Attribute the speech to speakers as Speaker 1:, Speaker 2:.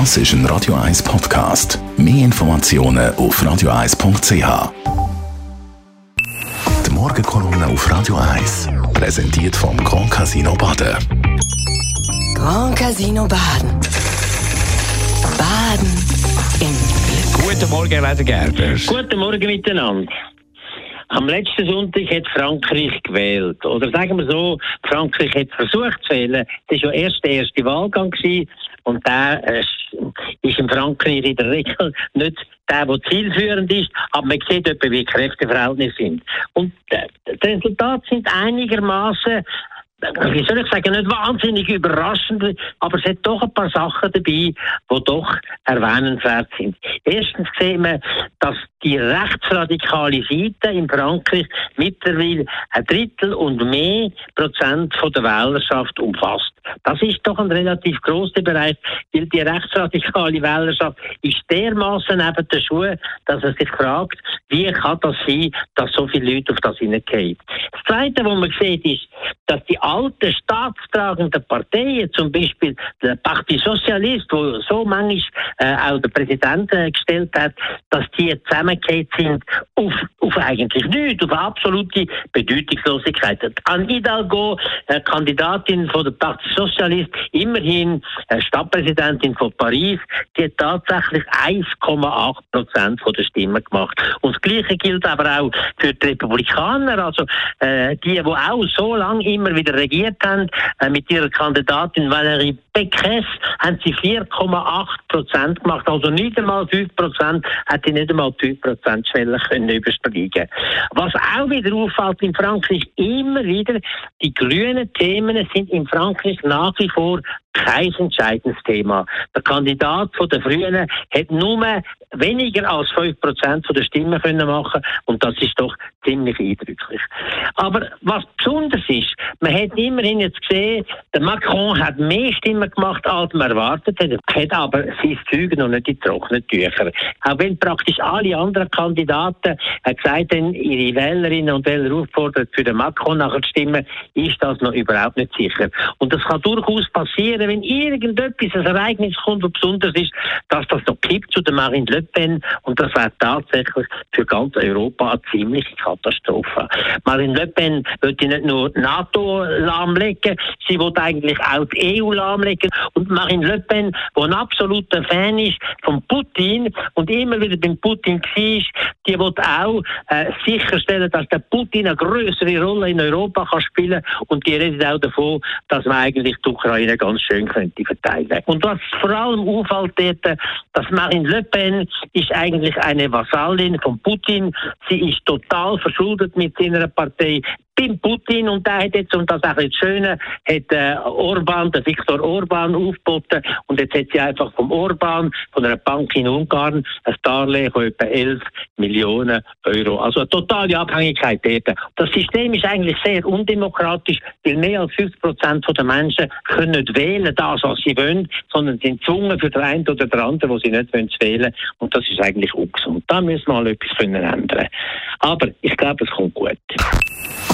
Speaker 1: Das ist ein Radio 1 Podcast. Mehr Informationen auf radio1.ch. Die Morgenkolumne auf Radio 1 präsentiert vom Grand Casino Baden.
Speaker 2: Grand Casino Baden. Baden im Glück.
Speaker 3: Guten Morgen, Leder Gerber.
Speaker 4: Guten Morgen miteinander. Am letzten Sonntag hat Frankreich gewählt. Oder sagen wir so, Frankreich hat versucht zu wählen. Das war ja erst der erste Wahlgang. Gewesen. Und der äh, ist in Frankreich in der Regel nicht der, der zielführend ist, aber man sieht etwa, wie Kräfteverhältnisse sind. Und äh, die Resultate sind einigermaßen wie soll ich sagen, nicht wahnsinnig überraschend, aber es hat doch ein paar Sachen dabei, die doch erwähnenswert sind. Erstens sehen wir, dass die rechtsradikale Seite in Frankreich mittlerweile ein Drittel und mehr Prozent von der Wählerschaft umfasst. Das ist doch ein relativ grosser Bereich, weil die rechtsradikale Wählerschaft ist dermaßen neben der Schuhe, dass er sich fragt, wie kann das sein, dass so viele Leute auf das hineingehen. Das Zweite, was man sieht, ist, dass die alten staatstragenden Parteien, zum Beispiel der Parti Socialist, wo so manchmal äh, auch der Präsident äh, gestellt hat, dass die zusammengekehrt sind auf, auf eigentlich nichts, auf absolute Bedeutungslosigkeit. An Hidalgo, äh, Kandidatin von der Parti Socialist, immerhin äh, Stadtpräsidentin von Paris, die hat tatsächlich 1,8 Prozent der Stimmen gemacht. Und das Gleiche gilt aber auch für die Republikaner, also äh, die, die auch so lange immer wieder regiert haben, äh, mit ihrer Kandidatin Valérie Pécresse, haben sie 4,8 Prozent gemacht, also nicht einmal 5 Prozent, hat sie nicht einmal 5 Prozent Schwelle können übersteigen. Was auch wieder auffällt in Frankreich, immer wieder, die grünen Themen sind in Frankreich nach wie vor kein entscheidendes Thema. Der Kandidat von der Frühen hat nur weniger als 5% der Stimmen können machen und das ist doch ziemlich eindrücklich. Aber was besonders ist, man hat immerhin jetzt gesehen, der Macron hat mehr Stimmen gemacht, als man erwartet hat, hat aber sein Zeug noch nicht in trockenen Tücher. Auch wenn praktisch alle anderen Kandidaten äh, gesagt haben, ihre Wählerinnen und Wähler auffordert, für den Macron nachher zu stimmen, ist das noch überhaupt nicht sicher. Und das kann durchaus passieren, wenn irgendetwas, ein Ereignis kommt, das besonders ist, dass das noch kippt zu der Marine Le Pen und das wäre tatsächlich für ganz Europa eine ziemliche Katastrophe. Marine Le Pen wollte nicht nur NATO lahmlegen, sie will eigentlich auch die EU lahmlegen und Marine Le Pen, die ein absoluter Fan ist von Putin und immer wieder beim Putin war, die will auch äh, sicherstellen, dass der Putin eine größere Rolle in Europa kann spielen und die redet auch davon, dass man eigentlich die Ukraine ganz schön könnte verteilen. Und was vor allem auffällt dass Marine Le Pen ist eigentlich eine Vasallin von Putin. Sie ist total verschuldet mit seiner Partei beim Putin und der hat jetzt, und das auch das Schöne, hat äh, Orban, der Viktor Orban aufgeboten und jetzt hat sie einfach vom Orban, von einer Bank in Ungarn, ein Darlehen von etwa 11 Millionen Euro. Also eine totale Abhängigkeit dort. Das System ist eigentlich sehr undemokratisch, weil mehr als 50 Prozent der Menschen können nicht wählen, das, was sie wollen, sondern sind gezwungen für den einen oder den anderen, wo sie nicht wollen, zu wählen. Und das ist eigentlich ungesund. Da müssen wir mal etwas ändern. Aber ich glaube, es kommt gut.